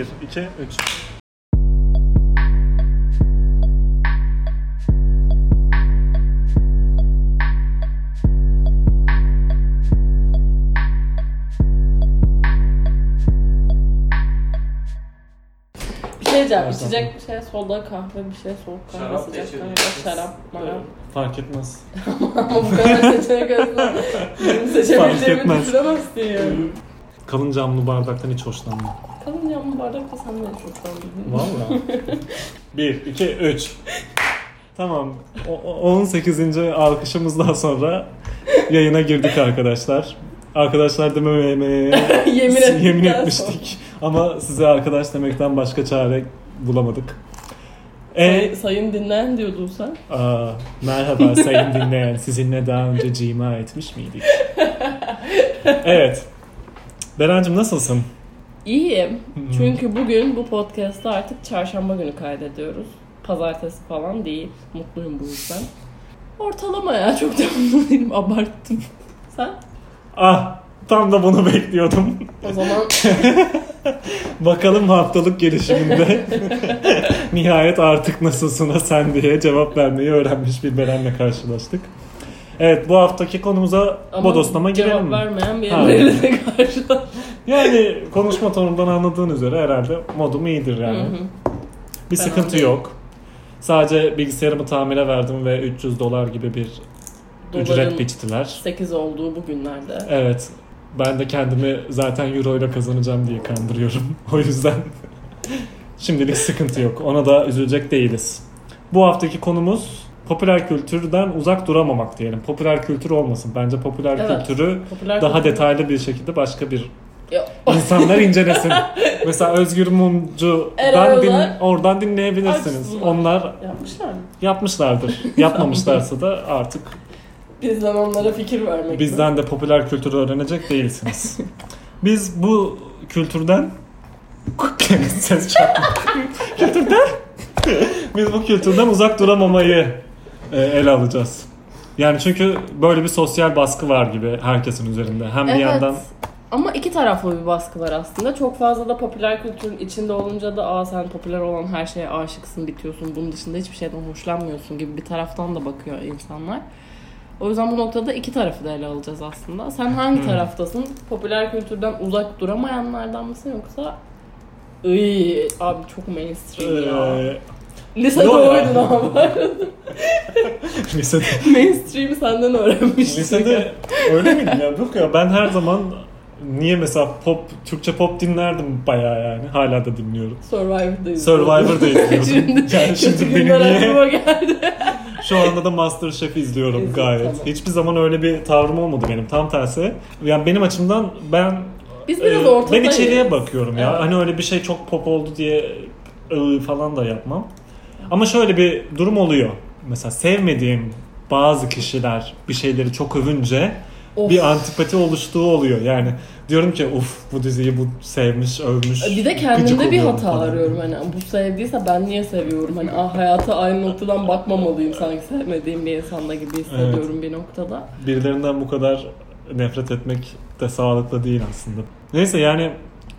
1, 2, 3. Bir şey diyeceğim. İçecek bir şey soda kahve bir şey soğuk kahve Şarap sıcak kahve şarap marap. Fark etmez. Ama bu kadar seçenek arasında benim seçebileceğimi etmez. düşünemezsin yani. Kalın camlı bardaktan hiç hoşlanmam. Kalın camlı bardak da sen de çok beğendin. Valla. 1, 2, 3. Tamam. O- o- 18. alkışımızdan sonra yayına girdik arkadaşlar. Arkadaşlar dememeye Yemin yemin sonra. etmiştik. Ama size arkadaş demekten başka çare bulamadık. E, Say- sayın dinleyen diyordun sen. Aa, merhaba sayın dinleyen. Sizinle daha önce cima etmiş miydik? evet. Berencim nasılsın? İyiyim. Çünkü bugün bu podcast'ta artık çarşamba günü kaydediyoruz. Pazartesi falan değil. Mutluyum bu yüzden. Ortalama ya çok da mutlu değilim. Abarttım. Sen? Ah tam da bunu bekliyordum. O zaman Bakalım haftalık gelişiminde nihayet artık nasılsına sen diye cevap vermeyi öğrenmiş bir Beren'le karşılaştık. Evet bu haftaki konumuza ama bodoslama girelim cevap vermeyen bir. Emre'yle karşılaştık. Yani konuşma tonundan anladığın üzere herhalde modum iyidir yani. Hı hı. Bir Ben sıkıntı anladım. yok. Sadece bilgisayarımı tamire verdim ve 300 dolar gibi bir ücret Doların biçtiler. 8 olduğu bu günlerde. Evet. Ben de kendimi zaten euro ile kazanacağım diye kandırıyorum. O yüzden şimdilik sıkıntı yok. Ona da üzülecek değiliz. Bu haftaki konumuz popüler kültürden uzak duramamak diyelim. Popüler kültür olmasın. Bence popüler Evet. kültürü Popüler daha kültür- detaylı bir şekilde başka bir Ya, insanlar incelesin. Mesela Özgür Mumcu Eraylar din, oradan dinleyebilirsiniz. açsınlar. Onlar yapmışlar mı? yapmışlardır. Yapmamışlarsa da artık Bizden onlara fikir vermek. mi? Bizden de popüler kültürü öğrenecek değilsiniz. Biz bu kültürden ses çarpma. kültürden biz bu kültürden uzak duramamayı e, ele alacağız. Yani çünkü böyle bir sosyal baskı var gibi herkesin üzerinde. Hem bir Evet. yandan Ama iki taraflı bir baskı var aslında. Çok fazla da popüler kültürün içinde olunca da aa sen popüler olan her şeye aşıksın, bitiyorsun. Bunun dışında hiçbir şeyden hoşlanmıyorsun gibi bir taraftan da bakıyor insanlar. O yüzden bu noktada iki tarafı da ele alacağız aslında. Sen hangi taraftasın? Popüler kültürden uzak duramayanlardan mısın yoksa Iy, abi çok mainstream ya. e, Lisede ya. oydun ama. lisede, Mainstream'i senden öğrenmiştik. lisede öyle miydi ya? Yok ya ben her zaman niye mesela pop Türkçe pop dinlerdim bayağı yani. Hala da dinliyorum. Survivor'da izliyordum. Survivor'da izliyordum. şimdi, yani şimdi kötü beni günler niye geldi. Şu anda da Masterchef izliyorum İzle, gayet. tamam. Hiçbir zaman öyle bir tavrım olmadı benim. Tam tersi. Yani benim açımdan ben Biz biraz e, ben içeriye bakıyorum ya. Evet. Hani öyle bir şey çok pop oldu diye ıı falan da yapmam. Ama şöyle bir durum oluyor. Mesela sevmediğim bazı kişiler bir şeyleri çok övünce Of. bir antipati oluştuğu oluyor. Yani diyorum ki uf bu diziyi bu sevmiş, övmüş. Bir de kendimde bir hata falan. arıyorum hani bu sevdiyse ben niye seviyorum hani ah hayata aynı noktadan bakmamalıyım sanki sevmediğim bir insanda gibi hissediyorum bir noktada. birilerinden bu kadar nefret etmek de sağlıklı değil aslında. Neyse yani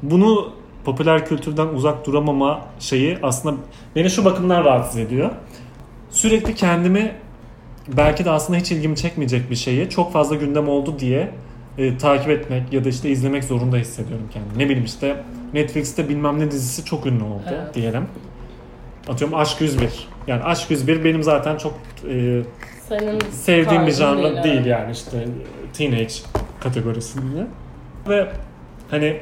bunu popüler kültürden uzak duramama şeyi aslında beni şu bakımdan rahatsız ediyor. Sürekli kendimi belki de aslında hiç ilgimi çekmeyecek bir şeyi çok fazla gündem oldu diye e, takip etmek ya da işte izlemek zorunda hissediyorum kendimi. Ne bileyim işte Netflix'te bilmem ne dizisi çok ünlü oldu Evet. diyelim. Atıyorum Aşk 101. Yani Aşk 101 benim zaten çok e, Senin sevdiğim bir janra değil, evet. yani işte teenage kategorisinde. Ve hani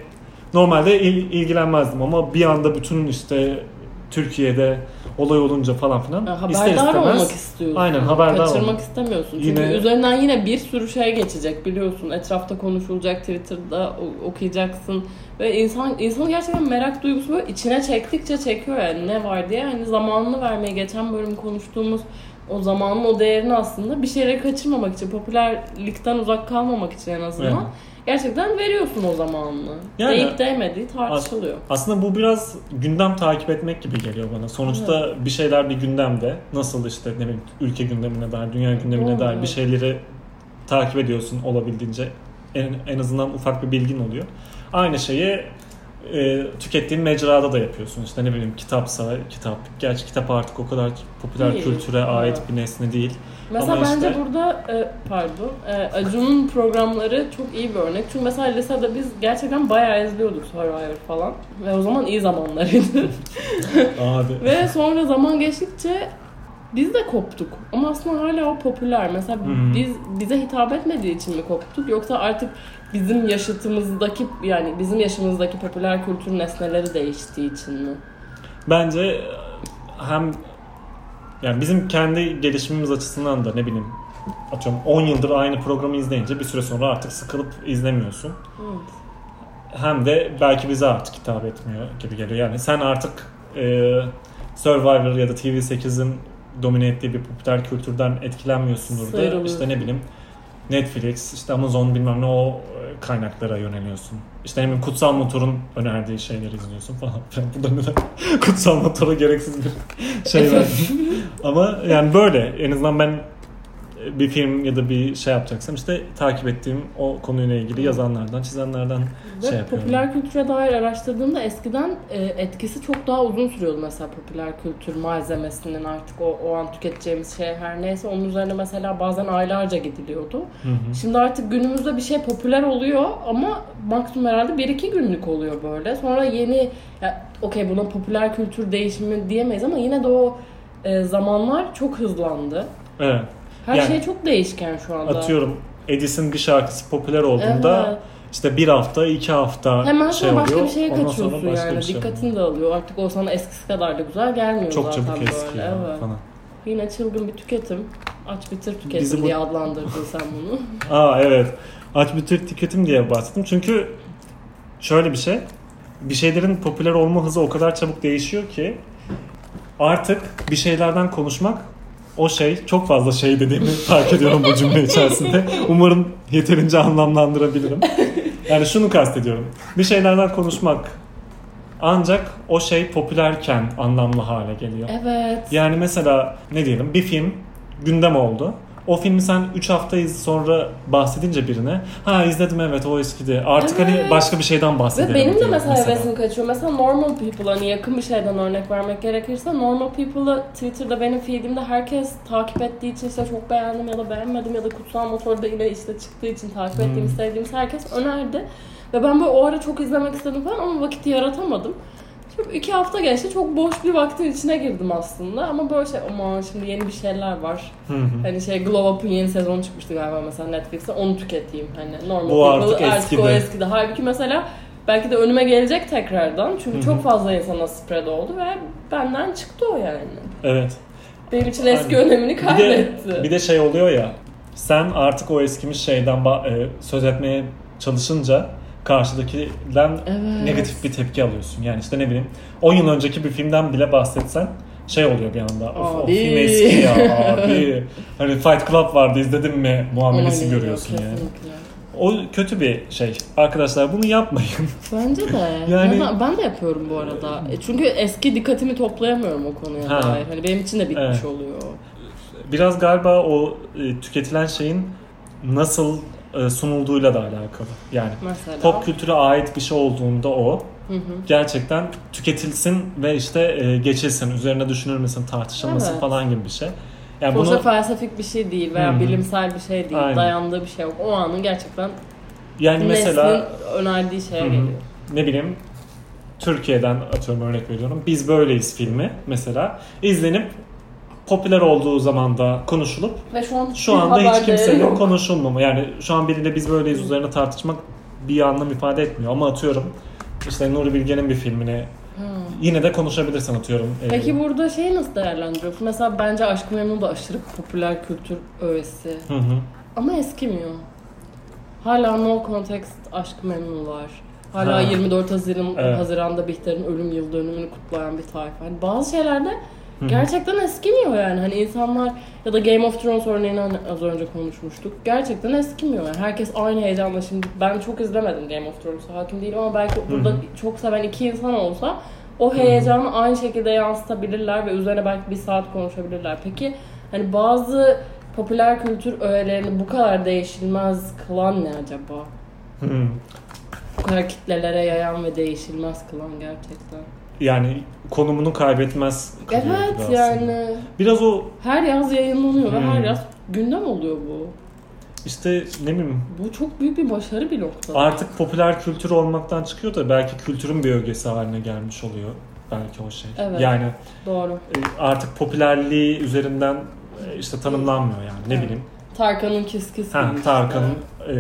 normalde il- ilgilenmezdim ama bir anda bütün işte Türkiye'de olay olunca falan filan Ya, ister haberdar istemez olmak istiyorsun. Aynen, haberdar Kaçırmak olmak. istemiyorsun. Çünkü Yine- üzerinden yine bir sürü şey geçecek biliyorsun. Etrafta konuşulacak, Twitter'da okuyacaksın. Ve insan insanı gerçekten merak duygusu böyle içine çektikçe çekiyor yani ne var diye. Hani zamanını vermeye geçen bölüm konuştuğumuz o zamanın o değerini aslında bir şeyleri kaçırmamak için, popülerlikten uzak kalmamak için en azından Evet. Gerçekten veriyorsun o zamanını. Yani- Değip değmediği tartışılıyor. Aslında bu biraz gündem takip etmek gibi geliyor bana. Sonuçta bir şeyler bir gündemde. Nasıl işte ne bileyim ülke gündemine dair, dünya gündemine Doğru, dair evet. bir şeyleri takip ediyorsun olabildiğince. En, en azından ufak bir bilgin oluyor. Aynı şeyi e, tükettiğin mecrada da yapıyorsun. İşte ne bileyim kitapsa kitap. Gerçi kitap artık o kadar popüler Değil. kültüre ait Evet. bir nesne değil. Mesela Ama bence işte- burada e, pardon e, Acun'un programları çok iyi bir örnek. Çünkü mesela lisede biz gerçekten bayağı izliyorduk Survivor falan. Ve o zaman iyi zamanlarıydı. Abi. Ve sonra zaman geçtikçe biz de koptuk. Ama aslında hala o popüler. Mesela Hmm. biz bize hitap etmediği için mi koptuk yoksa artık bizim yaşıtımızdaki yani bizim yaşımızdaki popüler kültür nesneleri değiştiği için mi? Bence hem yani bizim kendi gelişimimiz açısından da ne bileyim atıyorum 10 yıldır aynı programı izleyince bir süre sonra artık sıkılıp izlemiyorsun. Evet. Hem de belki bize artık hitap etmiyor gibi geliyor. Yani sen artık e, Survivor ya da TV8'in domine ettiği bir popüler kültürden etkilenmiyorsundur da işte ne bileyim Netflix, işte Amazon bilmem ne o e, kaynaklara yöneliyorsun. İşte ne Kutsal Motor'un önerdiği şeyleri izliyorsun falan. Bu da neden Kutsal Motor'a gereksiz bir şey verdim. Ama yani böyle en azından ben bir film ya da bir şey yapacaksam işte takip ettiğim o konuyla ilgili yazanlardan, çizenlerden Ve şey yapıyorum. popüler kültüre dair araştırdığımda eskiden e, etkisi çok daha uzun sürüyordu mesela popüler kültür malzemesinin artık o, o an tüketeceğimiz şey her neyse onun üzerine mesela bazen aylarca gidiliyordu. Hı hı. Şimdi artık günümüzde bir şey popüler oluyor ama maksimum herhalde 1-2 günlük oluyor böyle. Sonra yeni okey buna popüler kültür değişimi diyemeyiz ama yine de o e, zamanlar çok hızlandı. Evet. Her Yani- şey çok değişken şu anda. Atıyorum Edis'in bir şarkısı popüler olduğunda Evet. işte bir hafta, iki hafta Hemen şey sonra başka oluyor. bir şeye ondan sonra kaçıyorsun başka yani. şey Dikkatini de alıyor. Artık o sana eskisi kadar da güzel gelmiyor Çok zaten çabuk eski böyle. ya Evet. falan. Yine çılgın bir tüketim. Aç bitir tüketim Bizi bu- diye adlandırdın sen bunu. Aa evet. Aç bir tür tüketim diye bahsettim. Çünkü şöyle bir şey. Bir şeylerin popüler olma hızı o kadar çabuk değişiyor ki artık bir şeylerden konuşmak o şey çok fazla şey dediğimi fark ediyorum bu cümle içerisinde. Umarım yeterince anlamlandırabilirim. Yani şunu kastediyorum. Bir şeylerden konuşmak ancak o şey popülerken anlamlı hale geliyor. Evet. Yani mesela ne diyelim bir film gündem oldu. O filmi sen 3 hafta sonra bahsedince birine ha izledim evet o eskidi. Artık hani Evet. başka bir şeyden bahsedelim. Ve benim de diyor mesela hevesim kaçıyor. Mesela Normal People hani yakın bir şeyden örnek vermek gerekirse Normal People'ı Twitter'da benim feedimde herkes takip ettiği için işte çok beğendim ya da beğenmedim ya da Kutsal Motor'da yine işte çıktığı için takip ettiğimiz, sevdiğimiz herkes önerdi. Ve ben böyle o ara çok izlemek istedim falan ama vakit yaratamadım. İki hafta geçti çok boş bir vaktin içine girdim aslında ama böyle şey aman şimdi yeni bir şeyler var. Hı hı. Hani şey Glow Up'ın yeni sezonu çıkmıştı galiba mesela Netflix'te onu tüketeyim hani normal Bu artık People, eskidi. o eskidi. Halbuki mesela belki de önüme gelecek tekrardan çünkü Hı hı. çok fazla insana spread oldu ve benden çıktı o yani. Evet. Benim için eski Aynen. önemini Bir de, kaybetti. bir de şey oluyor ya sen artık o eskimiş şeyden e, söz etmeye çalışınca karşıdakinden Evet. negatif bir tepki alıyorsun. Yani işte ne bileyim 10 yıl önceki bir filmden bile bahsetsen şey oluyor bir anda. Of, o Abi. film eski ya abi. Hani Fight Club vardı izledin mi muamelesi Ona görüyorsun geliyor, yani. kesinlikle. O kötü bir şey. Arkadaşlar bunu yapmayın. Bence de. Yani- Yani... Ben de yapıyorum bu arada. E, Çünkü eski dikkatimi toplayamıyorum o konuya Ha. dair. Hani benim için de bitmiş Evet. oluyor. Biraz galiba o e, tüketilen şeyin nasıl sunulduğuyla da alakalı. Yani Mesela. pop kültüre ait bir şey olduğunda o Hı hı. gerçekten tüketilsin ve işte e, geçilsin, üzerine düşünülmesin, tartışılmasın Evet. falan gibi bir şey. Yani Sonuçta bunu felsefik bir şey değil veya Hı hı. bilimsel bir şey değil. Aynen. Dayandığı bir şey yok. O anın gerçekten yani mesela önerdiği şeye Hı hı. geliyor. ne bileyim Türkiye'den atıyorum örnek veriyorum. Biz böyleyiz filmi mesela izlenip popüler olduğu zaman da konuşulup Ve şu an şu anda hiç kimsenin yok. konuşulmama. Yani şu an biriyle biz böyleyiz üzerine tartışmak bir anlam ifade etmiyor. Ama atıyorum işte Nuri Bilge'nin bir filmini Hı. yine de konuşabilirsin atıyorum. Ee, Peki burada şeyi nasıl değerlendiriyorsun? Mesela bence Aşk-ı Memnu da aşırı popüler kültür öğesi. Hı hı. Ama eskimiyor. Hala No Context Aşk-ı Memnu var. Hala Ha. 24 Haziran, Evet. Haziran'da Bihter'in ölüm yıl dönümünü kutlayan bir tayfa. Hani bazı şeylerde. Gerçekten eskimiyor yani. Hani insanlar ya da Game of Thrones örneğini hani az önce konuşmuştuk. Gerçekten eskimiyor yani. Herkes aynı heyecanla şimdi ben çok izlemedim Game of Thrones'a hakim değilim ama belki burada çok seven iki insan olsa o heyecanı aynı şekilde yansıtabilirler ve üzerine belki bir saat konuşabilirler. Peki hani bazı popüler kültür öğelerini bu kadar değişilmez kılan ne acaba? Bu kadar kitlelere yayan ve değişilmez kılan gerçekten. Yani konumunu kaybetmez Evet yani Biraz o her yaz yayınlanıyor ve her Hmm. yaz gündem oluyor bu. işte ne bileyim Bu çok büyük bir başarı bir nokta. artık popüler kültür olmaktan çıkıyor da belki kültürün bir ögesi haline gelmiş oluyor. Belki o şey. Evet. Yani Doğru. e, artık popülerliği üzerinden e, işte tanımlanmıyor yani ne Evet. bileyim. Tarkan'ın Kiss Kiss Ha, gibi Tarkan'ın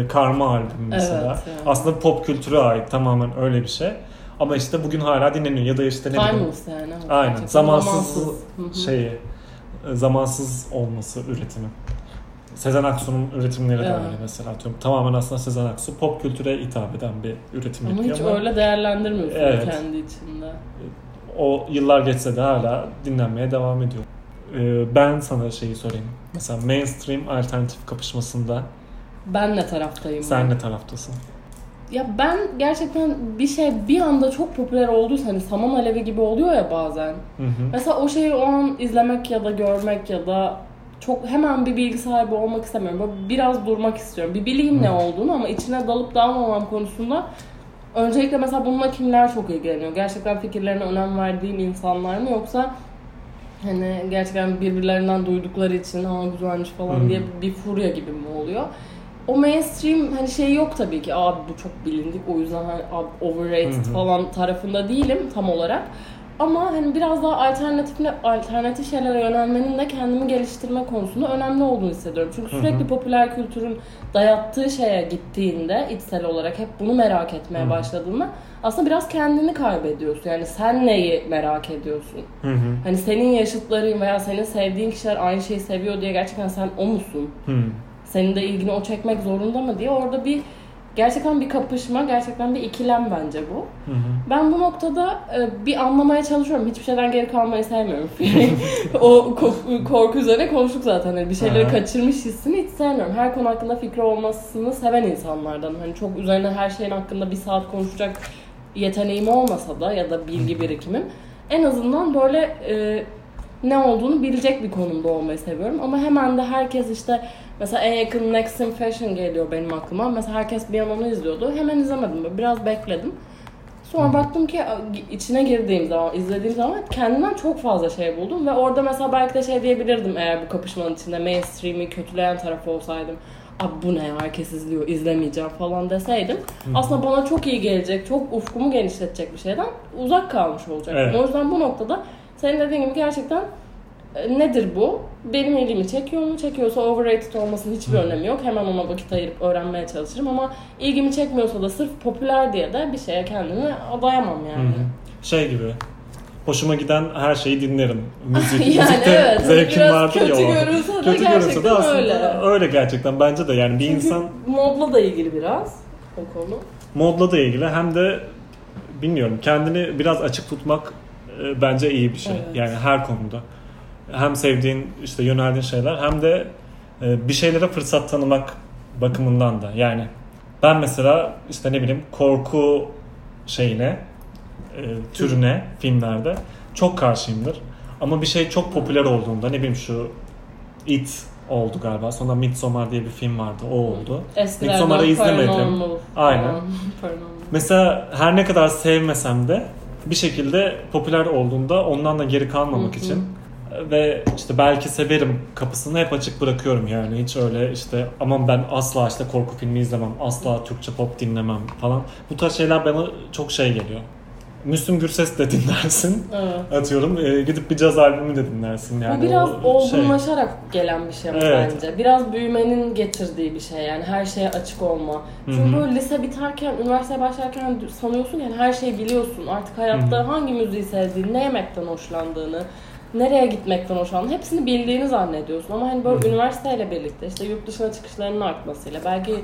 e, Karma albümü mesela. Evet, yani. Aslında pop kültüre ait tamamen öyle bir şey. Ama işte bugün hala dinleniyor ya da işte ne bileyim yani. Aynen. Gerçekten Zamansız hı. şeyi e, zamansız olması üretimi. Sezen Aksu'nun üretimleri de Evet. öyle mesela. Atıyorum, tamamen aslında Sezen Aksu pop kültüre hitap eden bir üretim Ama yapıyor hiç ama öyle değerlendirmiyorsun Evet. kendi içinde. o yıllar geçse de hala dinlenmeye devam ediyor. E, ben sana şeyi sorayım. Mesela mainstream alternatif kapışmasında Ben ne taraftayım? sen ben? ne taraftasın? Ya ben gerçekten bir şey bir anda çok popüler olduysa hani saman alevi gibi oluyor ya bazen. Hı hı. Mesela o şeyi o an izlemek ya da görmek ya da çok hemen bir bilgi sahibi olmak istemiyorum. Böyle biraz durmak istiyorum. Bir bileyim ne olduğunu ama içine dalıp dalmamam konusunda öncelikle mesela bununla kimler çok ilgileniyor? Gerçekten fikirlerine önem verdiğim insanlar mı yoksa hani gerçekten birbirlerinden duydukları için aa güzelmiş falan Hmm. diye bir furya gibi mi oluyor? O mainstream hani şey yok tabii ki. Abi bu çok bilindik o yüzden hani abi overrated Hı hı. falan tarafında değilim tam olarak. Ama hani biraz daha alternatif alternatif şeylere yönelmenin de kendimi geliştirme konusunda önemli olduğunu hissediyorum. Çünkü sürekli popüler kültürün dayattığı şeye gittiğinde içsel olarak hep bunu merak etmeye Hı hı. başladığında aslında biraz kendini kaybediyorsun. Yani sen neyi merak ediyorsun? Hı hı. Hani senin yaşıtların veya senin sevdiğin kişiler aynı şeyi seviyor diye gerçekten sen o musun? Hı. Senin de ilgini o çekmek zorunda mı diye orada bir gerçekten bir kapışma, gerçekten bir ikilem bence bu. Hı hı. Ben bu noktada e, bir anlamaya çalışıyorum. Hiçbir şeyden geri kalmayı sevmiyorum. o ko- korku üzerine konuştuk zaten. Hani bir şeyleri Aha. kaçırmış hissini hiç sevmiyorum. Her konu hakkında fikri olmasını seven insanlardan. Hani çok üzerine her şeyin hakkında bir saat konuşacak yeteneğim olmasa da ya da bilgi birikimim. En azından böyle e, ne olduğunu bilecek bir konumda olmayı seviyorum. Ama hemen de herkes işte mesela en yakın Next in Fashion geliyor benim aklıma. Mesela herkes bir an onu izliyordu. Hemen izlemedim. Böyle Biraz bekledim. Sonra baktım ki içine girdiğim zaman, izlediğim zaman kendimden çok fazla şey buldum ve orada mesela belki de şey diyebilirdim eğer bu kapışmanın içinde mainstream'i kötüleyen tarafı olsaydım. Abi bu ne ya herkes izliyor izlemeyeceğim falan deseydim aslında bana çok iyi gelecek, çok ufkumu genişletecek bir şeyden uzak kalmış olacaktım. Evet. O yüzden bu noktada senin dediğin gibi gerçekten nedir bu? Benim ilgimi çekiyor mu? Çekiyorsa overrated olmasının hiçbir önemi yok. Hemen ona vakit ayırıp öğrenmeye çalışırım ama ilgimi çekmiyorsa da sırf popüler diye de bir şeye kendimi adayamam Hı yani. hı. Şey gibi. Hoşuma giden her şeyi dinlerim. Müzik, Yani müzikte evet, zevkim vardır ya o. görünse de Kötü görünse de aslında öyle. öyle. gerçekten bence de yani bir Çünkü insan modla da ilgili biraz o konu. modla da ilgili hem de bilmiyorum kendini biraz açık tutmak e, bence iyi bir şey. Evet. Yani her konuda. Hem sevdiğin işte yöneldiğin şeyler hem de e, bir şeylere fırsat tanımak bakımından da. Yani ben mesela işte ne bileyim korku şeyine e, türüne filmlerde çok karşıyımdır. Ama bir şey çok popüler olduğunda ne bileyim şu It oldu galiba. Sonra Midsommar diye bir film vardı. O oldu. Eskilerden Midsommar'ı izlemedim. Paranormal Aynen. Paranormal. Mesela her ne kadar sevmesem de bir şekilde popüler olduğunda ondan da geri kalmamak için ve işte belki severim kapısını hep açık bırakıyorum yani hiç öyle işte aman ben asla işte korku filmi izlemem asla Türkçe pop dinlemem falan bu tarz şeyler bana çok şey geliyor. Müslüm Gürses de dinlersin Evet. atıyorum e, gidip bir caz albümü de dinlersin yani Bu biraz o şey. olgunlaşarak gelen bir şey Evet. bence. Biraz büyümenin getirdiği bir şey yani her şeye açık olma. Çünkü böyle lise biterken, üniversiteye başlarken sanıyorsun yani her şeyi biliyorsun. Artık hayatta Hı hı. hangi müziği sevdiğini, ne yemekten hoşlandığını, nereye gitmekten hoşlandığını hepsini bildiğini zannediyorsun. Ama hani böyle Hı üniversiteyle birlikte işte yurt dışına çıkışlarının artmasıyla, belki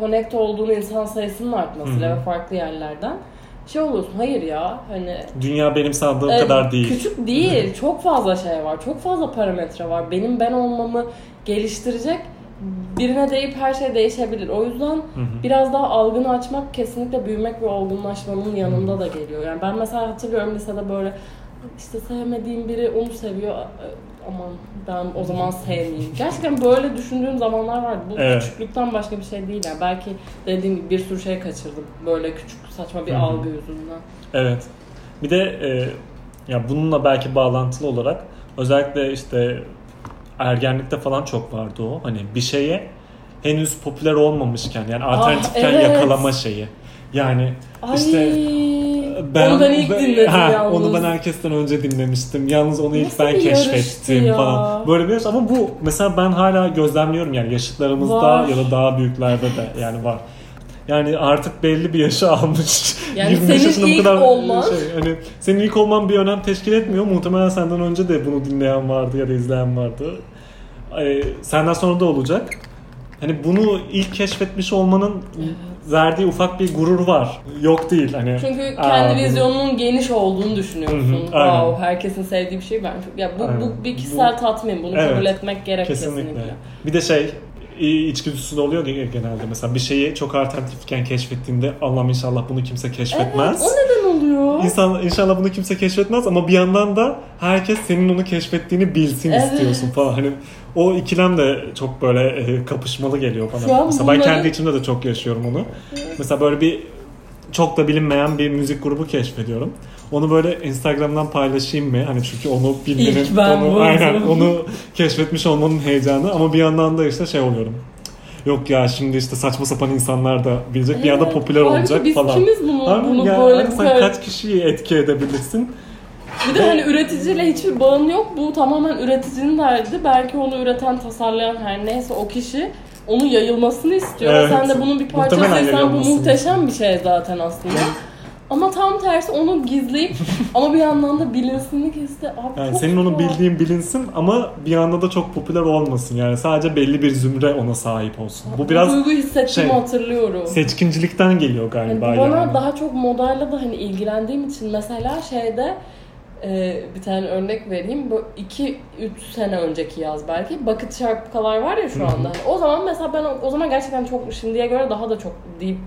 connect olduğun insan sayısının artmasıyla Hı ve farklı yerlerden şey oluyorsun. Hayır ya hani Dünya benim sandığım ee, kadar değil. Küçük değil. Çok fazla şey var. Çok fazla parametre var. Benim ben olmamı geliştirecek birine deyip her şey değişebilir. O yüzden Hı hı. biraz daha algını açmak kesinlikle büyümek ve olgunlaşmanın yanında da geliyor. Yani ben mesela hatırlıyorum lisede böyle işte sevmediğim biri onu seviyor aman ben o zaman sevmeyeyim. Gerçekten böyle düşündüğüm zamanlar vardı. Bu Evet. küçüklükten başka bir şey değil yani. Belki dediğim gibi bir sürü şey kaçırdım. Böyle küçük saçma bir Hı hı. algı yüzünden. Evet. Bir de e, ya bununla belki bağlantılı olarak özellikle işte ergenlikte falan çok vardı o. Hani bir şeye henüz popüler olmamışken yani alternatifken evet. yakalama şeyi. Yani Ay, işte onu ben ilk dinledim Ha, yalnız. Onu ben herkesten önce dinlemiştim. Yalnız onu ilk Nasıl ben keşfettim ya? falan. Böyle bir ama bu mesela ben hala gözlemliyorum yani yaşıtlarımızda Var. ya da daha büyüklerde de yani var. Yani artık belli bir yaşı almış. Yani 25 senin ilk kadar olman- Şey, hani senin ilk olman bir önem teşkil etmiyor. Muhtemelen senden önce de bunu dinleyen vardı ya da izleyen vardı. Ee, senden sonra da olacak. Hani bunu ilk keşfetmiş olmanın verdiği ufak bir gurur var. Yok değil hani. Çünkü "Aa, kendi bunu- vizyonunun geniş olduğunu düşünüyorsun. Hı hı, aynen. wow, herkesin sevdiği bir şey ben ya bu, Aynen. bu bir kişisel Bu- tatmin. Bunu Evet. kabul etmek gerek Kesinlikle. kesinlikle. Bir de şey i- içgüdüsü de oluyor genelde. Mesela bir şeyi çok alternatifken keşfettiğinde Allah'ım inşallah bunu kimse Evet, keşfetmez. o neden oluyor? İnsan inşallah bunu kimse keşfetmez ama bir yandan da herkes senin onu keşfettiğini bilsin Evet. istiyorsun falan. Hani o ikilem de çok böyle e, kapışmalı geliyor bana. Mesela ben bunları- kendi içimde de çok yaşıyorum onu. Mesela böyle bir çok da bilinmeyen bir müzik grubu keşfediyorum. Onu böyle Instagram'dan paylaşayım mı? Hani çünkü onu bilmenin, ben onu, aynen, onu keşfetmiş olmanın heyecanı ama bir yandan da işte şey oluyorum. Yok ya şimdi işte saçma sapan insanlar da bilecek bir anda Evet. popüler olacak biz falan. kimiz bunu, Abi bunu ya, böyle sen kaç kişiyi etki edebilirsin? Bir de hani üreticiyle hiçbir bağın yok. Bu tamamen üreticinin derdi. Belki onu üreten, tasarlayan her neyse o kişi onun yayılmasını istiyor. Evet. Sen de bunun bir parçasıysan bu muhteşem bir şey zaten aslında. Ama tam tersi onu gizleyip ama bir yandan da bilinsinlik iste. Abi Yani senin onu bildiğin bilinsin ama bir anda da çok popüler olmasın. Yani sadece belli bir zümre ona sahip olsun. Bu biraz duygu hissettiğimi şey, hatırlıyorum. seçkincilikten geliyor galiba bu bana yani. daha çok modayla da hani ilgilendiğim için mesela şeyde e, bir tane örnek vereyim. Bu 2-3 sene önceki yaz belki. Bucket şapkalar var ya şu anda. Hani o zaman mesela ben o, o zaman gerçekten çok şimdiye göre daha da çok deep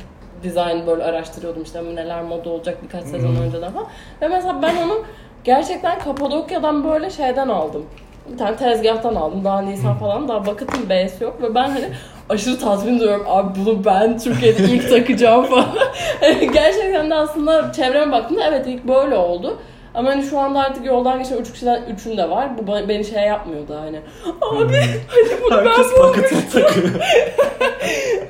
design böyle araştırıyordum işte neler moda olacak birkaç sezon Hı. önceden falan. Ve mesela ben onu gerçekten Kapadokya'dan böyle şeyden aldım. Bir tane tezgahtan aldım. Daha Nisan falan. Daha Bucket'ın B'si yok. Ve ben hani aşırı tatmin duyuyorum. Abi bunu ben Türkiye'de ilk takacağım falan. Gerçekten de aslında çevreme baktığımda evet ilk böyle oldu. Ama hani şu anda artık yoldan geçen üç kişiden üçün de var. Bu ba- beni şey yapmıyordu hani. Abi hadi bunu ben Herkes pakete takıyor.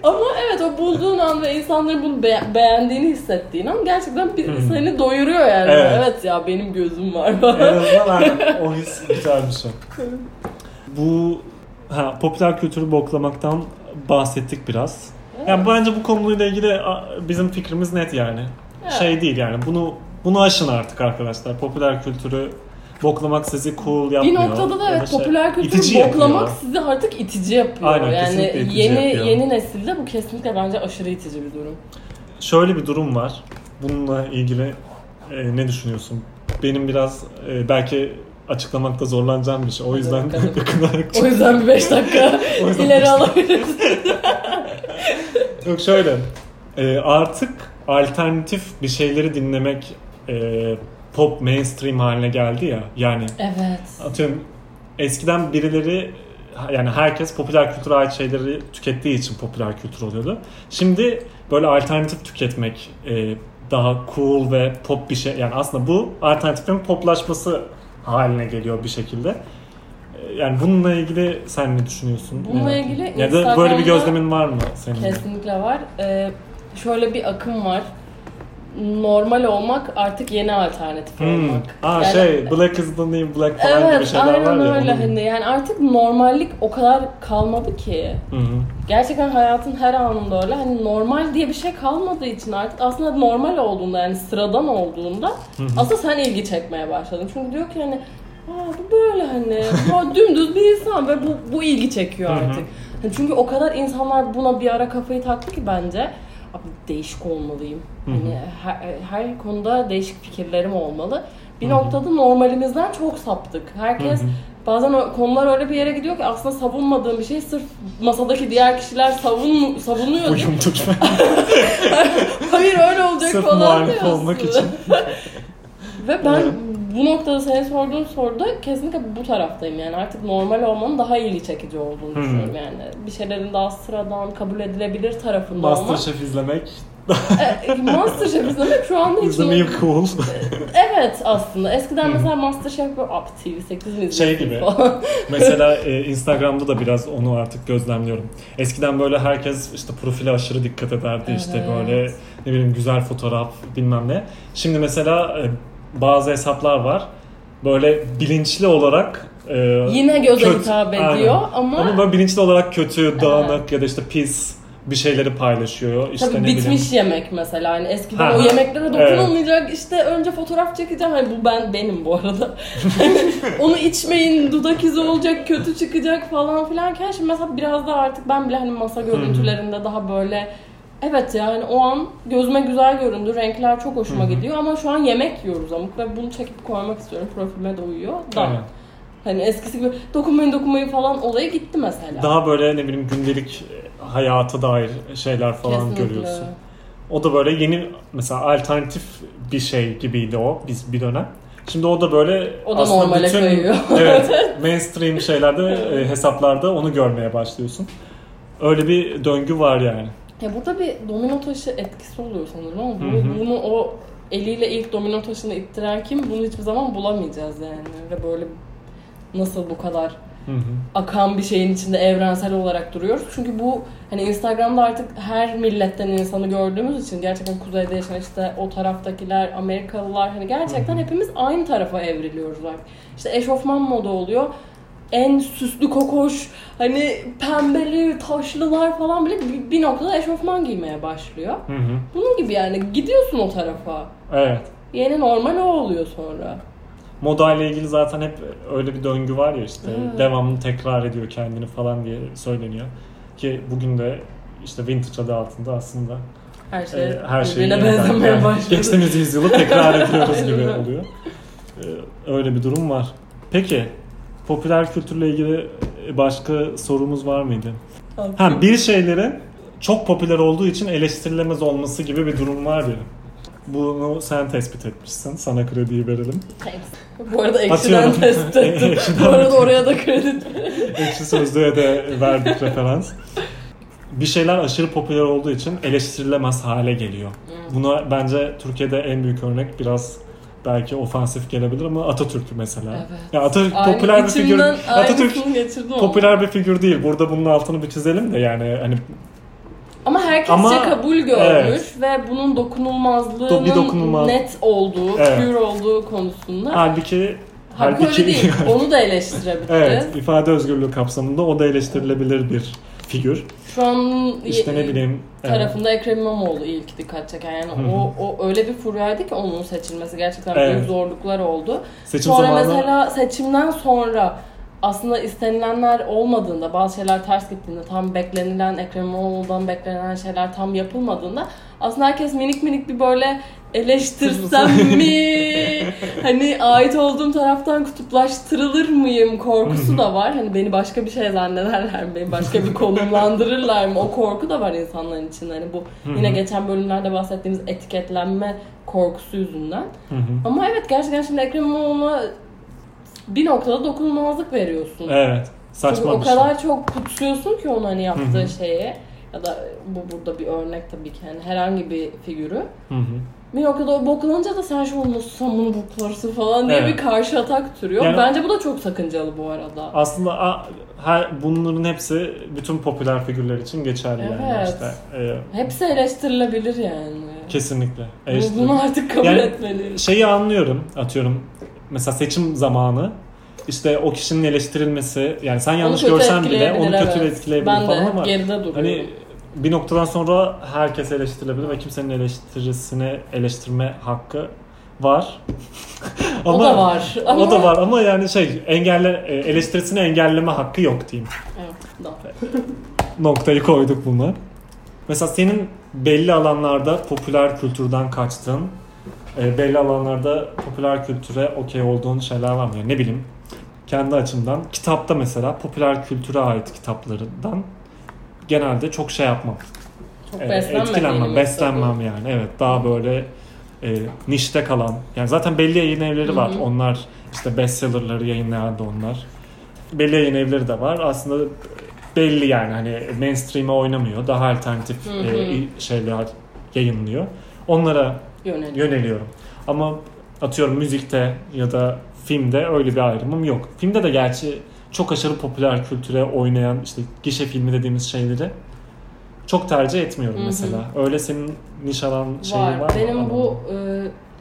Ama evet o bulduğun an ve insanların bunu be- beğendiğini hissettiğin an gerçekten bir, Hı. seni doyuruyor yani. Evet. Evet. ya benim gözüm var. en azından aynen, o his güzel bir şey. Bu ha, popüler kültürü boklamaktan bahsettik biraz. Yani bence bu konuyla ilgili bizim fikrimiz net yani. Evet. Şey değil yani bunu bunu aşın artık arkadaşlar. Popüler kültürü boklamak sizi cool Bir yapmıyor. noktada da evet şey, popüler kültürü yapıyor. boklamak sizi artık itici yapıyor. Aynen, yani itici yeni yapıyor. yeni nesilde bu kesinlikle bence aşırı itici bir durum. Şöyle bir durum var. Bununla ilgili e, ne düşünüyorsun? Benim biraz e, belki açıklamakta zorlanacağım bir şey. O yüzden yakınarak O yüzden bir 5 dakika ileri alabiliriz. Yok şöyle. e, artık alternatif bir şeyleri dinlemek e, pop mainstream haline geldi ya. Yani Evet. atıyorum eskiden birileri yani herkes popüler kültüre ait şeyleri tükettiği için popüler kültür oluyordu. Şimdi böyle alternatif tüketmek e, daha cool ve pop bir şey. Yani aslında bu alternatifin poplaşması haline geliyor bir şekilde. E, Yani bununla ilgili sen ne düşünüyorsun? Bununla Merak ilgili ya da böyle bir gözlemin var mı senin? Kesinlikle var. Ee, şöyle bir akım var. Normal olmak artık yeni alternatif Hmm. olmak. Aa Yani- şey Black is the new black falan gibi Evet, şeyler var aynen ya. öyle onun- hani yani artık normallik o kadar kalmadı ki. Hı hı. Gerçekten hayatın her anında öyle. Hani normal diye bir şey kalmadığı için artık aslında normal olduğunda yani sıradan olduğunda hı. aslında sen ilgi çekmeye başladın. Çünkü diyor ki hani Aa, bu böyle hani bu dümdüz bir insan ve bu, bu ilgi çekiyor Hı hı. artık. Hani çünkü o kadar insanlar buna bir ara kafayı taktı ki bence değişik olmalıyım. Hani her, her konuda değişik fikirlerim olmalı. Bir Hı hı. noktada normalimizden çok saptık. Herkes Hı hı. Bazen o konular öyle bir yere gidiyor ki aslında savunmadığım bir şey sırf masadaki diğer kişiler savun savunuyor. diye- Uyum tutma. Hayır öyle olacak Sırf falan diyorsun. olmak için. Ve ben. Bu noktada senin sorduğun soruda kesinlikle bu taraftayım yani artık normal olmanın daha ilgi çekici olduğunu Hı. düşünüyorum yani bir şeylerin daha sıradan kabul edilebilir tarafında olmak. Masterchef izlemek. E, Masterchef izlemek şu anda hiç İzlemeyi cool. Evet aslında. Eskiden mesela Masterchef böyle Up TV 8 mi Şey gibi. falan. Mesela e, Instagram'da da biraz onu artık gözlemliyorum. Eskiden böyle herkes işte profile aşırı dikkat ederdi. işte Evet. böyle ne bileyim güzel fotoğraf bilmem ne. Şimdi mesela e, bazı hesaplar var. Böyle bilinçli olarak e, Yine göze kötü- hitap ediyor Aynen. ama, Ama böyle bilinçli olarak kötü, dağınık ya da işte pis bir şeyleri paylaşıyor. İşte tabii ne bitmiş bileyim. yemek mesela. Yani eskiden Ha, o yemeklere evet. dokunulmayacak. işte önce fotoğraf çekeceğim. Hani bu ben benim bu arada. Onu içmeyin, dudak izi olacak, kötü çıkacak falan filanken şimdi mesela biraz da artık ben bile hani masa görüntülerinde daha böyle Evet yani o an gözüme güzel göründü. Renkler çok hoşuma Hı hı. gidiyor ama şu an yemek yiyoruz amık ve bunu çekip koymak istiyorum. Profilime de uyuyor. Da. Evet. Hani eskisi gibi dokunmayın dokunmayın falan olayı gitti mesela. Daha böyle ne bileyim gündelik hayata dair şeyler falan Kesinlikle. görüyorsun. O da böyle yeni mesela alternatif bir şey gibiydi o biz bir dönem. Şimdi o da böyle O da aslında normale bütün kayıyor. evet mainstream şeylerde e, hesaplarda onu görmeye başlıyorsun. Öyle bir döngü var yani. Ya burada bir domino taşı etkisi oluyor sanırım ama bu, Hı hı. bunu o eliyle ilk domino taşını ittiren kim bunu hiçbir zaman bulamayacağız yani. Ve böyle nasıl bu kadar Hı hı. akan bir şeyin içinde evrensel olarak duruyoruz. Çünkü bu hani Instagram'da artık her milletten insanı gördüğümüz için gerçekten kuzeyde yaşayan işte o taraftakiler, Amerikalılar hani gerçekten hepimiz aynı tarafa evriliyoruz artık. İşte eşofman moda oluyor. En süslü kokoş hani pembeli taşlılar falan bile bir, bir noktada eşofman giymeye başlıyor. Hı hı. Bunun gibi yani gidiyorsun o tarafa. Evet. Yeni normal o oluyor sonra. Moda ile ilgili zaten hep öyle bir döngü var ya işte Evet. devamlı tekrar ediyor kendini falan diye söyleniyor. Ki bugün de işte vintage adı altında aslında Her şey e, her şeyi birbirine yeniden- benzemeye yani başladı. geçtiğimiz yüzyılı tekrar ediyoruz gibi oluyor. E, Öyle bir durum var. Peki popüler kültürle ilgili başka sorumuz var mıydı? Ha bir şeylerin çok popüler olduğu için eleştirilemez olması gibi bir durum var ya. Bunu sen tespit etmişsin. Sana krediyi verelim. Thanks. Bu arada ekşiden tespit ettim. Bu arada oraya da kredi. Ekşi Sözlüğe de verdik referans. Bir şeyler aşırı popüler olduğu için eleştirilemez hale geliyor. Buna bence Türkiye'de en büyük örnek biraz belki ofansif gelebilir ama Atatürk mesela. Evet. Ya Atatürk Aynı popüler bir figür. Atatürk ama. popüler bir figür değil. Burada bunun altını bir çizelim de yani hani Ama herkesçe Ama- kabul görmüş Evet. ve bunun dokunulmazlığının Bir dokunulmaz- net olduğu, Evet. pure olduğu konusunda. halbuki Halbuki öyle değil. Onu da eleştirebiliriz. evet, ifade özgürlüğü kapsamında o da eleştirilebilir bir figür. Şu an İşte ne bileyim tarafında Ekrem İmamoğlu ilk dikkat çeken. Yani Hı hı. o, o öyle bir furyaydı ki onun seçilmesi gerçekten Evet. büyük zorluklar oldu. seçim sonra zamanı mesela seçimden sonra aslında istenilenler olmadığında, bazı şeyler ters gittiğinde, tam beklenilen Ekrem İmamoğlu'dan beklenen şeyler tam yapılmadığında aslında herkes minik minik bir böyle eleştirsem mi? hani ait olduğum taraftan kutuplaştırılır mıyım korkusu da var. Hani beni başka bir şey zannederler mi? Beni başka bir konumlandırırlar mı? O korku da var insanların içinde. Hani bu yine geçen bölümlerde bahsettiğimiz etiketlenme korkusu yüzünden. Ama evet gerçekten şimdi Ekrem İmamoğlu'na bir noktada dokunulmazlık veriyorsun. Evet. Çünkü Saçma o bir şey. kadar çok kutsuyorsun ki onun hani yaptığı şeye. Ya da bu burada bir örnek tabii ki hani herhangi bir figürü. Hı hı. Bir noktada o boklanınca da sen şu nasıl sen bunu boklarsın falan diye Evet. bir karşı atak türüyor. Yani- Bence bu da çok sakıncalı bu arada. Aslında a- her bunların hepsi bütün popüler figürler için geçerli yani Evet. işte. E, Hepsi eleştirilebilir yani. kesinlikle. Bu- Eleştiri- Bunu artık kabul Yani- etmeli. Şeyi anlıyorum atıyorum. Mesela seçim zamanı işte o kişinin eleştirilmesi yani sen yanlış görsen bile onu kötü evet. etkileyebilir ben falan ama geride duruyorum. hani bir noktadan sonra herkes eleştirilebilir ve kimsenin eleştirisini eleştirme hakkı var. o da var. Ama... O da var ama yani şey engelle e, eleştirisini engelleme hakkı yok diyeyim. Evet. Noktayı koyduk buna. Mesela senin belli alanlarda popüler kültürden kaçtığın, e, belli alanlarda popüler kültüre okey olduğun şeyler var mı? Yani ne bileyim, kendi açımdan kitapta mesela popüler kültüre ait kitaplarından genelde çok şey yapmam. Çok E, beslenmediğini etkilenmem, beslenmem yani. Evet, daha böyle e, nişte kalan yani zaten belli yayın evleri var. Hı hı. Onlar işte bestsellerları yayınlayan da onlar. Belli yayın evleri de var. Aslında belli yani hani mainstream'e oynamıyor. Daha alternatif Hı hı. e, şeyler yayınlıyor. Onlara Yönelik. yöneliyorum. Ama atıyorum müzikte ya da filmde öyle bir ayrımım yok. Filmde de gerçi çok aşırı popüler kültüre oynayan işte gişe filmi dediğimiz şeyleri çok tercih etmiyorum Hı hı. mesela. Öyle senin niş alan şeyi var, var. mı? Benim bu e,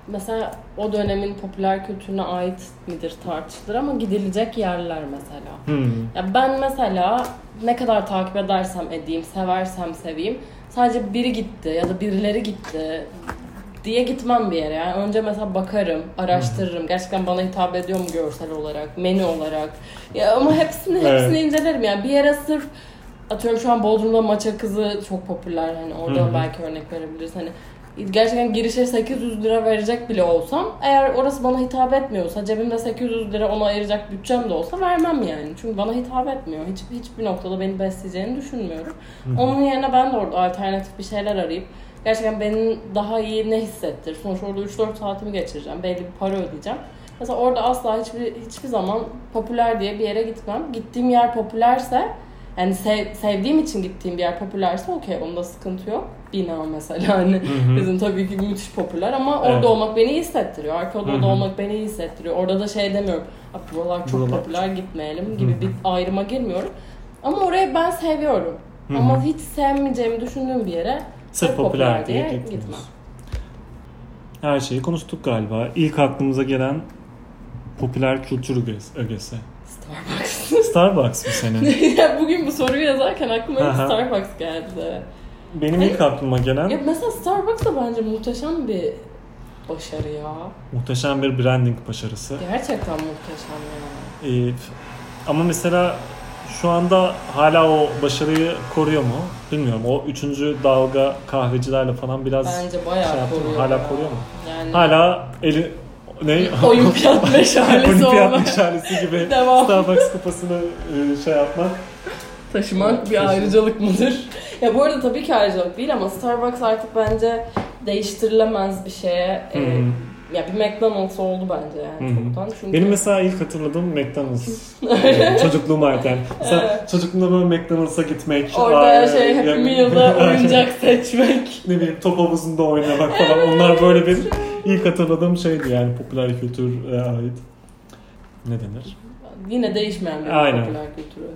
mesela o dönemin popüler kültürüne ait midir tartışılır ama gidilecek yerler mesela. Hmm. Ya ben mesela ne kadar takip edersem edeyim, seversem seveyim sadece biri gitti ya da birileri gitti diye gitmem bir yere. Yani önce mesela bakarım, araştırırım. Gerçekten bana hitap ediyor mu görsel olarak, menü olarak. Ya ama hepsini hepsini Evet. incelerim. Yani bir yere sırf atıyorum şu an Bodrum'da maça kızı çok popüler. Hani orada Hı hı. belki örnek verebiliriz. Hani gerçekten girişe 800 lira verecek bile olsam eğer orası bana hitap etmiyorsa cebimde 800 lira ona ayıracak bütçem de olsa vermem yani. Çünkü bana hitap etmiyor. Hiç, hiçbir noktada beni besleyeceğini düşünmüyorum. Onun yerine ben de orada alternatif bir şeyler arayıp gerçekten beni daha iyi ne hissettir? Sonuçta orada 3-4 saatimi geçireceğim. Belli bir para ödeyeceğim. Mesela orada asla hiçbir hiçbir zaman popüler diye bir yere gitmem. Gittiğim yer popülerse yani sev- sevdiğim için gittiğim bir yer popülerse okey onda sıkıntı yok. Bina mesela hani Hı hı. bizim tabii ki müthiş popüler ama orada Evet. olmak beni iyi hissettiriyor. Arka odada olmak beni iyi hissettiriyor. Orada da şey demiyorum. "Abi Buralar çok Buralar- popüler gitmeyelim gibi Hı bir ayrıma girmiyorum. Ama orayı ben seviyorum. Ama hiç sevmeyeceğimi düşündüğüm bir yere Sırf çok popüler diye gitmiyoruz. gitmem. Her şeyi konuştuk galiba. İlk aklımıza gelen popüler kültür ögesi-. Starbucks. Starbucks mı senin? Ya Bugün bu soruyu yazarken aklıma hep Aha. Starbucks geldi. Benim ilk aklıma gelen Ya mesela Starbucks da bence muhteşem bir başarı ya. muhteşem bir branding başarısı. Gerçekten muhteşem ya. Ee, ama mesela şu anda hala o başarıyı koruyor mu? Bilmiyorum. O üçüncü dalga kahvecilerle falan biraz Bence bayağı şey yaptı mı? koruyor. Hala ya. koruyor mu? Yani hala eli ne? Olimpiyat meşalesi Olimpiyat olmak. meşalesi gibi Devam. Starbucks kupasını e, şey yapmak. Taşımak bir Taşımak. ayrıcalık mıdır? Ya bu arada tabii ki ayrıcalık değil ama Starbucks artık bence değiştirilemez bir şeye. E, hı. Ya bir McDonald's oldu bence yani Hı hı. çoktan. Çünkü Benim mesela ilk hatırladığım McDonald's. Ee, Çocukluğuma ait yani. Mesela çocukluğumda böyle McDonald's'a gitmek. orada ay- şey Happy yani- Meal'da oyuncak seçmek. ne bileyim top havuzunda oynamak falan. Onlar böyle benim ilk hatırladığım şeydi yani popüler kültüre ait. Ne denir? Yine değişmeyen bir Aynen. popüler kültür öyle.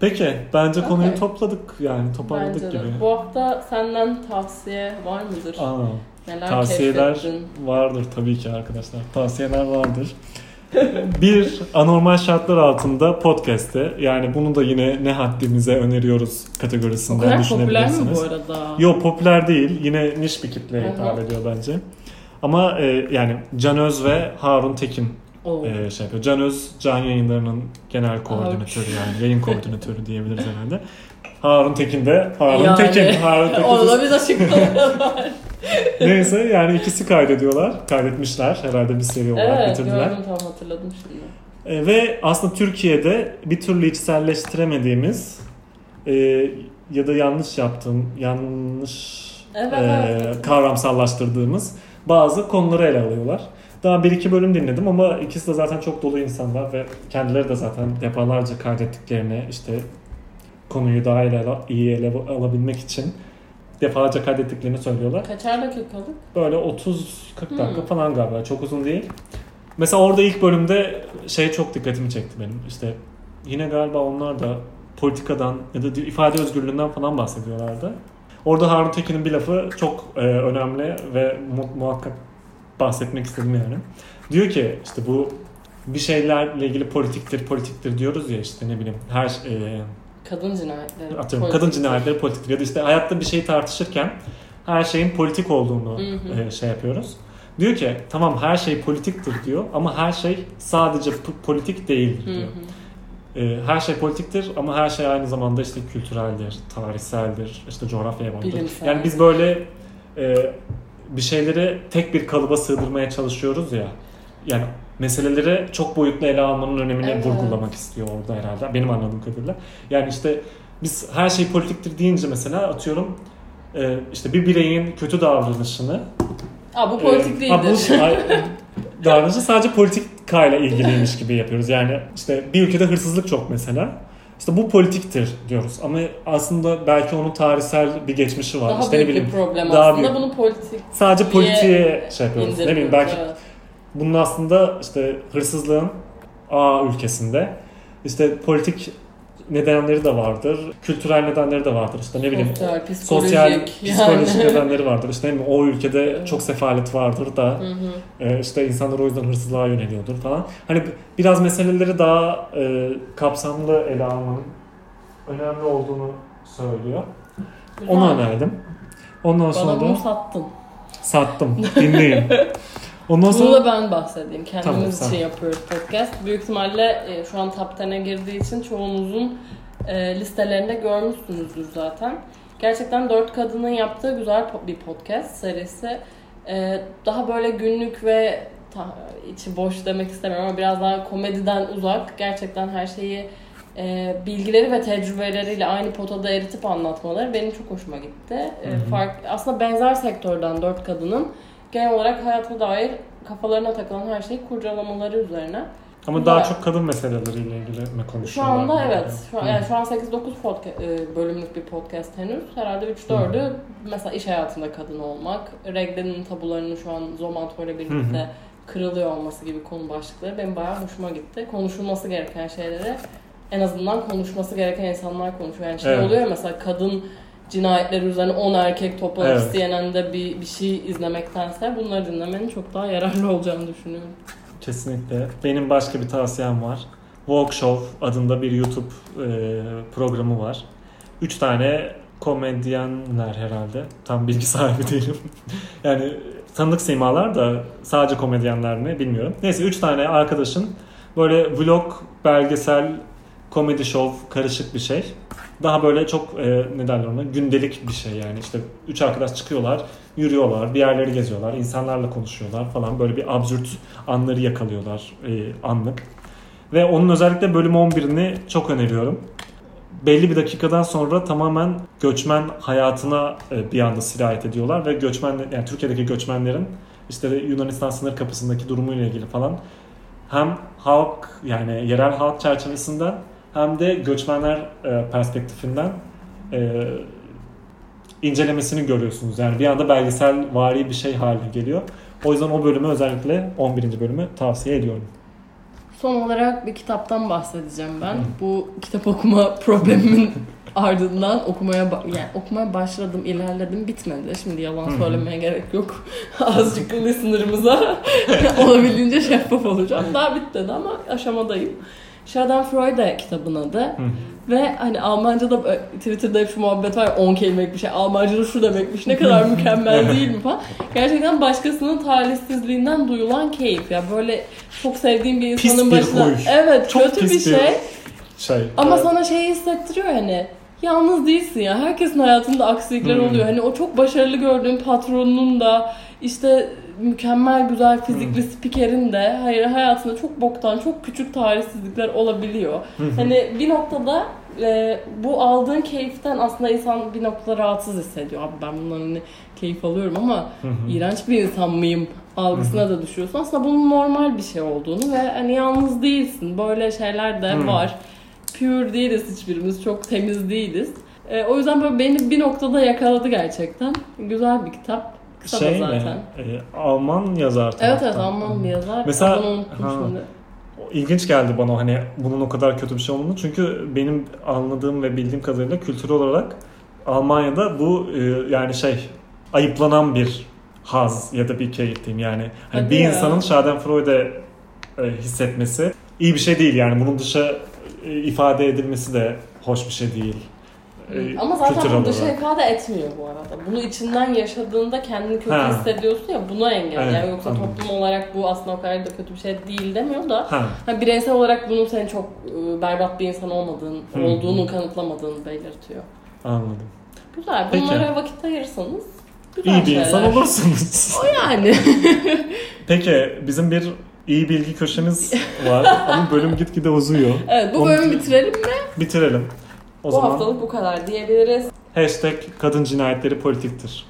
Peki bence konuyu Okey. topladık yani toparladık gibi. Bu hafta senden tavsiye var mıdır? Aa, Neler tavsiyeler keşfettin? vardır tabii ki arkadaşlar. Tavsiyeler vardır. bir anormal şartlar altında podcast'te yani bunu da yine ne haddimize öneriyoruz O kategorisinden kadar popüler mi düşünebilirsiniz. bu arada? Yok popüler değil. Yine niş bir kitleye hitap ediyor bence. Ama e, yani Can Öz ve Harun Tekin Oo. e, şey yapıyor. Can Öz Can Yayınları'nın genel koordinatörü yani yayın koordinatörü diyebiliriz herhalde. Harun Tekin de Harun Yani, Tekin. Harun Tekin. Onu da biz açıklamayalım. Neyse yani ikisi kaydediyorlar. Kaydetmişler. Herhalde bir seri olarak evet bitirdiler. gördüm tam hatırladım şimdi. E, ve aslında Türkiye'de bir türlü içselleştiremediğimiz e, ya da yanlış yaptığım, yanlış Evet, e, evet. kavramsallaştırdığımız bazı konuları ele alıyorlar. Daha bir iki bölüm dinledim ama ikisi de zaten çok dolu insanlar ve kendileri de zaten defalarca kaydettiklerini işte konuyu daha ele, iyi ele alabilmek için defalarca kaydettiklerini söylüyorlar. Kaçar dakikalık? Böyle 30-40 dakika Hmm. falan galiba. Çok uzun değil. Mesela orada ilk bölümde şey çok dikkatimi çekti benim. İşte yine galiba onlar da politikadan ya da ifade özgürlüğünden falan bahsediyorlardı. Orada Harun Tekin'in bir lafı çok e, önemli ve mu- muhakkak bahsetmek istedim yani. Diyor ki işte bu bir şeylerle ilgili politiktir politiktir diyoruz ya işte ne bileyim her e, Kadın cinayetleri. atıyorum Politik. kadın cinayetleri politiktir ya da işte hayatta bir şeyi tartışırken her şeyin politik olduğunu Hı hı. e, şey yapıyoruz. Diyor ki tamam her şey politiktir diyor ama her şey sadece politik değildir Hı diyor. hı. E, her şey politiktir ama her şey aynı zamanda işte kültüreldir, tarihseldir, işte coğrafyaya bağlıdır. Bilimsel. Yani biz böyle e, bir şeyleri tek bir kalıba sığdırmaya çalışıyoruz ya. Yani meseleleri çok boyutlu ele almanın önemini Evet. vurgulamak istiyor orada herhalde. Benim anladığım kadarıyla. Yani işte biz her şey politiktir deyince mesela atıyorum e, işte bir bireyin kötü davranışını Aa bu politik Ee, değildir. ha, bu ay- davranışı sadece politikayla ilgiliymiş gibi yapıyoruz. Yani işte bir ülkede hırsızlık çok mesela. İşte bu politiktir diyoruz. Ama aslında belki onun tarihsel bir geçmişi var. Daha işte büyük ne bileyim. bir problem daha aslında. büyük. Bunu politik Sadece politiğe şey yapıyoruz. Ne bileyim belki evet. Bunun aslında işte hırsızlığın A ülkesinde işte politik nedenleri de vardır. Kültürel nedenleri de vardır. İşte ne bileyim Sosyal, psikolojik, sosyal, yani. psikolojik nedenleri vardır. İşte ne o ülkede çok sefalet vardır da Hı hı. e, işte insanlar o yüzden hırsızlığa yöneliyordur falan. Hani biraz meseleleri daha e, kapsamlı ele almanın önemli olduğunu söylüyor. Güzel. Onu önerdim. Ondan Bana sonra bunu sattın. sattım. Dinleyin. Ondan Bunu sonra da ben bahsedeyim. Kendimiz Tamam, için sen. yapıyoruz podcast. Büyük ihtimalle e, şu an top 10'e girdiği için çoğunuzun e, listelerinde görmüşsünüzdür zaten. Gerçekten dört kadının yaptığı güzel bir podcast serisi. E, daha böyle günlük ve ta- içi boş demek istemiyorum ama biraz daha komediden uzak. Gerçekten her şeyi e, bilgileri ve tecrübeleriyle aynı potada eritip anlatmaları benim çok hoşuma gitti. E, fark, aslında benzer sektörden dört kadının genel olarak hayata dair kafalarına takılan her şeyi kurcalamaları üzerine. ama Güzel. daha çok kadın meseleleriyle ilgili mi Şu konuşuyorlar? anda yani? evet. Şu an, Hı. yani şu an 8-9 podca- e, bölümlük bir podcast henüz. Herhalde 3-4'ü mesela iş hayatında kadın olmak, Regle'nin tabularının şu an Zomanto ile birlikte Hı hı. kırılıyor olması gibi konu başlıkları benim bayağı hoşuma gitti. Konuşulması gereken şeyleri en azından konuşması gereken insanlar konuşuyor. Yani şey Evet. oluyor mesela kadın cinayetleri üzerine 10 erkek toplanıp Evet. CNN'de bir, bir şey izlemektense bunları dinlemenin çok daha yararlı olacağını düşünüyorum. Kesinlikle. Benim başka bir tavsiyem var. Walk Show adında bir YouTube e, programı var. Üç tane komedyenler herhalde. Tam bilgi sahibi değilim. yani tanıdık simalar da sadece komedyenler mi bilmiyorum. Neyse üç tane arkadaşın böyle vlog, belgesel, komedi show karışık bir şey. Daha böyle çok e, ne derler ona gündelik bir şey yani işte üç arkadaş çıkıyorlar, yürüyorlar, bir yerleri geziyorlar, insanlarla konuşuyorlar falan böyle bir absürt anları yakalıyorlar e, anlık. Ve onun özellikle bölüm 11'ini çok öneriyorum. Belli bir dakikadan sonra tamamen göçmen hayatına e, bir anda sirayet ediyorlar ve göçmen yani Türkiye'deki göçmenlerin işte Yunanistan sınır kapısındaki durumuyla ilgili falan hem halk yani yerel halk çerçevesinden hem de göçmenler e, perspektifinden e, incelemesini görüyorsunuz. Yani bir anda belgesel vari bir şey haline geliyor. O yüzden o bölümü özellikle 11. bölümü tavsiye ediyorum. Son olarak bir kitaptan bahsedeceğim ben. Bu kitap okuma problemimin ardından okumaya yani okumaya başladım, ilerledim, bitmedi. Şimdi yalan hı. söylemeye gerek yok. Azıcık listener'ımıza olabildiğince şeffaf olacağım. Daha bitmedi ama aşamadayım. Schadenfreude kitabın adı. Hı. Ve hani Almanca'da e, Twitter'da hep şu muhabbet var 10 kelimelik bir şey. Almanca'da şu demekmiş ne kadar mükemmel değil mi falan. Gerçekten başkasının talihsizliğinden duyulan keyif. Ya böyle çok sevdiğim bir Pis insanın bir başına. huy. Evet Çok kötü bir pis şey. Şey. Ama e, sana şeyi hissettiriyor hani yalnız değilsin ya. Herkesin hayatında aksilikler Hmm. oluyor. Hani o çok başarılı gördüğün patronunun da işte mükemmel güzel fizikli Hmm. spikerin de hayır hayatında çok boktan çok küçük talihsizlikler olabiliyor. hani bir noktada e, bu aldığın keyiften aslında insan bir noktada rahatsız hissediyor. Abi ben bundan hani keyif alıyorum ama iğrenç bir insan mıyım algısına da düşüyorsun. Aslında bunun normal bir şey olduğunu ve hani yalnız değilsin. Böyle şeyler de var. Pure değiliz hiçbirimiz. Çok temiz değiliz. E, o yüzden böyle beni bir noktada yakaladı gerçekten. Güzel bir kitap. Kısa şey da zaten. mi? E, Alman yazar Evet evet Alman bir yazar. Mesela- Adını unuttum ha. şimdi. İlginç geldi bana hani bunun o kadar kötü bir şey olduğunu. Çünkü benim anladığım ve bildiğim kadarıyla kültürel olarak Almanya'da bu e, yani şey ayıplanan bir haz ya da bir keyif diyeyim yani. Hani Hadi bir ya. insanın Schadenfreude e, hissetmesi iyi bir şey değil yani. Bunun dışa e, ifade edilmesi de hoş bir şey değil. E, Ama zaten kültürel bu dışa ifade etmiyor bu arada. Bunu içinden yaşadığında kendini kötü Ha. hissediyorsun ya buna engel. Evet, yani yoksa anladım. toplum olarak bu aslında o kadar da kötü bir şey değil demiyor da Ha, Ha, bireysel olarak bunun senin çok e, berbat bir insan olmadığın, Hı. olduğunu kanıtlamadığını belirtiyor. anladım. Güzel. Peki. Bunlara vakit ayırırsanız güzel İyi bir şeyler. insan olursunuz. O yani. Peki bizim bir iyi bilgi köşemiz var ama bölüm gitgide uzuyor. evet bu Onu bölümü bitirelim mi? Bitirelim. O bu zaman haftalık bu kadar diyebiliriz. hashtag kadın cinayetleri politiktir.